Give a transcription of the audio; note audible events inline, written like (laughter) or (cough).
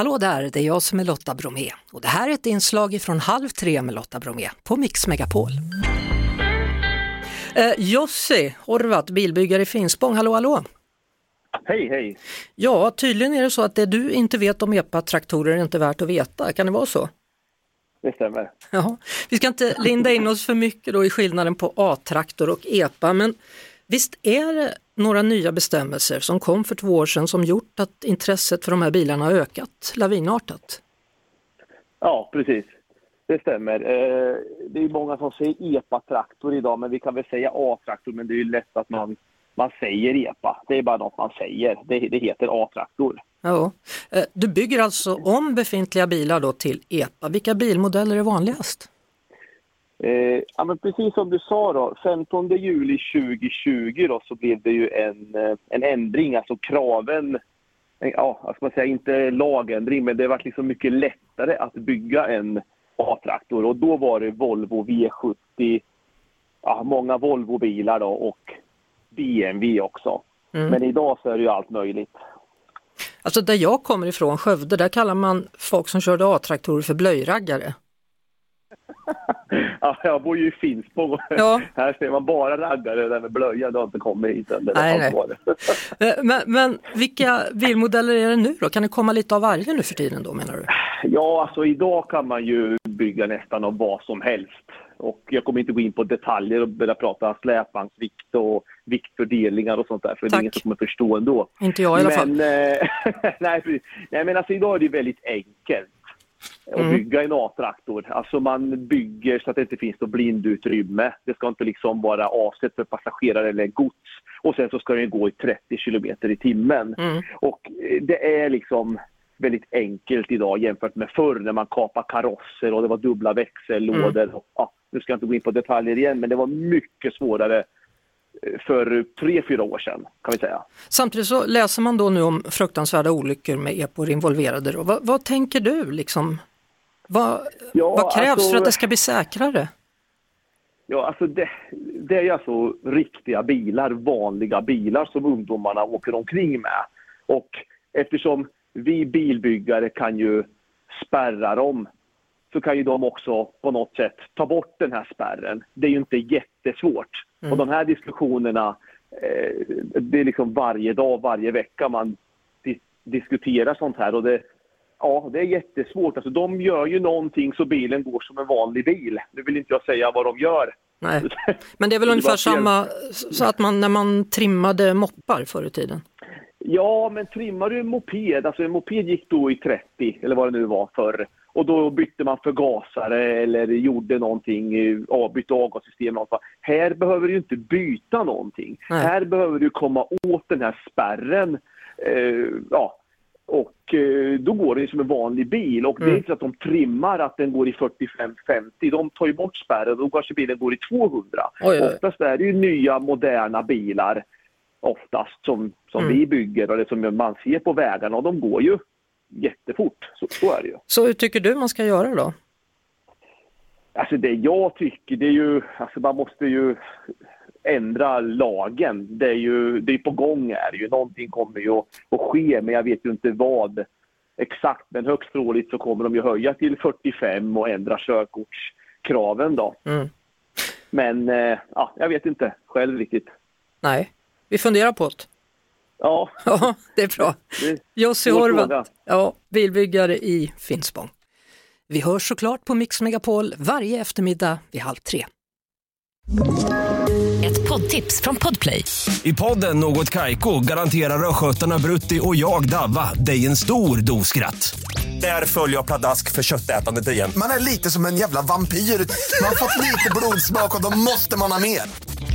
Hallå där, det är jag som är Lotta Bromé och det här är ett inslag från Halv tre med Lotta Bromé på Mix Megapol. Eh, Jussi Horvat, bilbyggare i Finspång, hallå hallå! Hej, hej! Ja, tydligen är det så att det du inte vet om EPA-traktorer är inte värt att veta, kan det vara så? Det stämmer. Ja, vi ska inte linda in oss för mycket då i skillnaden på A-traktor och EPA, men visst är det några nya bestämmelser som kom för två år sedan som gjort att intresset för de här bilarna har ökat lavinartat? Ja, precis. Det stämmer. Eh, det är många som säger EPA-traktor idag, men vi kan väl säga A-traktor, men det är ju lätt att man, man säger EPA. Det är bara något man säger. Det, det heter A-traktor. Ja. Eh, du bygger alltså om befintliga bilar då till EPA. Vilka bilmodeller är vanligast? Eh, ja, men precis som du sa, då, 15 juli 2020 då, så blev det ju en, eh, en ändring, alltså kraven ja, vad ska man säga, inte lagändring, men det var liksom mycket lättare att bygga en A-traktor. Och då var det Volvo V70, ja, många Volvo-bilar då och BMW också. Mm. Men idag så är det ju allt möjligt. Alltså där jag kommer ifrån, Skövde, där kallar man folk som körde A-traktorer för blöjraggare. Ja, jag bor ju i Finspång ja. här ser man bara raggare där med blöja, det har inte kommit hit än. Nej, nej. (laughs) Eh, men, men vilka bilmodeller är det nu då? Kan det komma lite av varje nu för tiden då menar du? Ja, alltså idag kan man ju bygga nästan av vad som helst. Och jag kommer inte gå in på detaljer och börja prata släpvagnsvikt och viktfördelningar och sånt där, för Tack. det är ingen som kommer förstå ändå. Inte jag i alla fall. Men, eh, (laughs) nej, nej, men alltså idag är det väldigt enkelt och mm. bygga en A-traktor. Alltså man bygger så att det inte finns något blindutrymme. Det ska inte liksom vara avsett för passagerare eller gods. Och sen så ska den gå i 30 kilometer i timmen. Mm. Och eh, det är liksom väldigt enkelt idag jämfört med förr när man kapade karosser och det var dubbla växellådor. Mm. ja, nu ska jag inte gå in på detaljer igen, men det var mycket svårare för tre, fyra år sedan kan vi säga. Samtidigt så läser man då nu om fruktansvärda olyckor med epor involverade. Vad, vad tänker du liksom vad, ja, vad krävs alltså, för att det ska bli säkrare? Ja, alltså det, det är alltså riktiga bilar, vanliga bilar som ungdomarna åker omkring med. Och eftersom vi bilbyggare kan ju spärra dem så kan ju de också på något sätt ta bort den här spärren. Det är ju inte jättesvårt. Mm. Och de här diskussionerna, eh, det är liksom varje dag, varje vecka man di diskuterar sånt här. Och det, Ja, det är jättesvårt. Alltså, de gör ju någonting så bilen går som en vanlig bil. Nu vill inte jag säga vad de gör. Nej. (laughs) Men det är väl ungefär samma så att man när man trimmade moppar förr i tiden? Ja, men trimmar du en moped, alltså en moped gick då i 30 eller vad det nu var förr. Och då bytte man förgasare eller gjorde någonting, bytte avgassystem. Här behöver du inte byta någonting. Nej. Här behöver du komma åt den här spärren. Eh, ja, och eh, då går den som en vanlig bil och mm. det är mm. inte så att de trimmar att den går i 45-50. De tar ju bort spärren och då kanske bilen går i 200. Oj, oj. Oftast är det ju nya moderna bilar oftast som, som mm. vi bygger eller som man ser på vägarna och de går ju jättefort. Så, så är det ju. Så hur tycker du man ska göra då? Alltså det jag tycker det är ju, alltså man måste ju ändra lagen. Det är ju det är på gång här ju. Någonting kommer ju att, att ske, men jag vet ju inte vad exakt. Men högst troligt så kommer de ju höja till 45 och ändra körkortskraven då. Mm. Men eh, ja, jag vet inte själv riktigt. Nej, vi funderar på det. Ja. (laughs) ja, det är bra. Jussi Horvath, ja, bilbyggare i Finspång. Vi hörs såklart på Mix Megapol varje eftermiddag vid halv tre. Ett poddtips från Podplay. I podden Något Kaiko garanterar östgötarna Brutti och jag, Davva, dig en stor dos skratt. Där följer jag pladask för köttätandet igen. Man är lite som en jävla vampyr. Man har fått lite blodsmak och då måste man ha mer.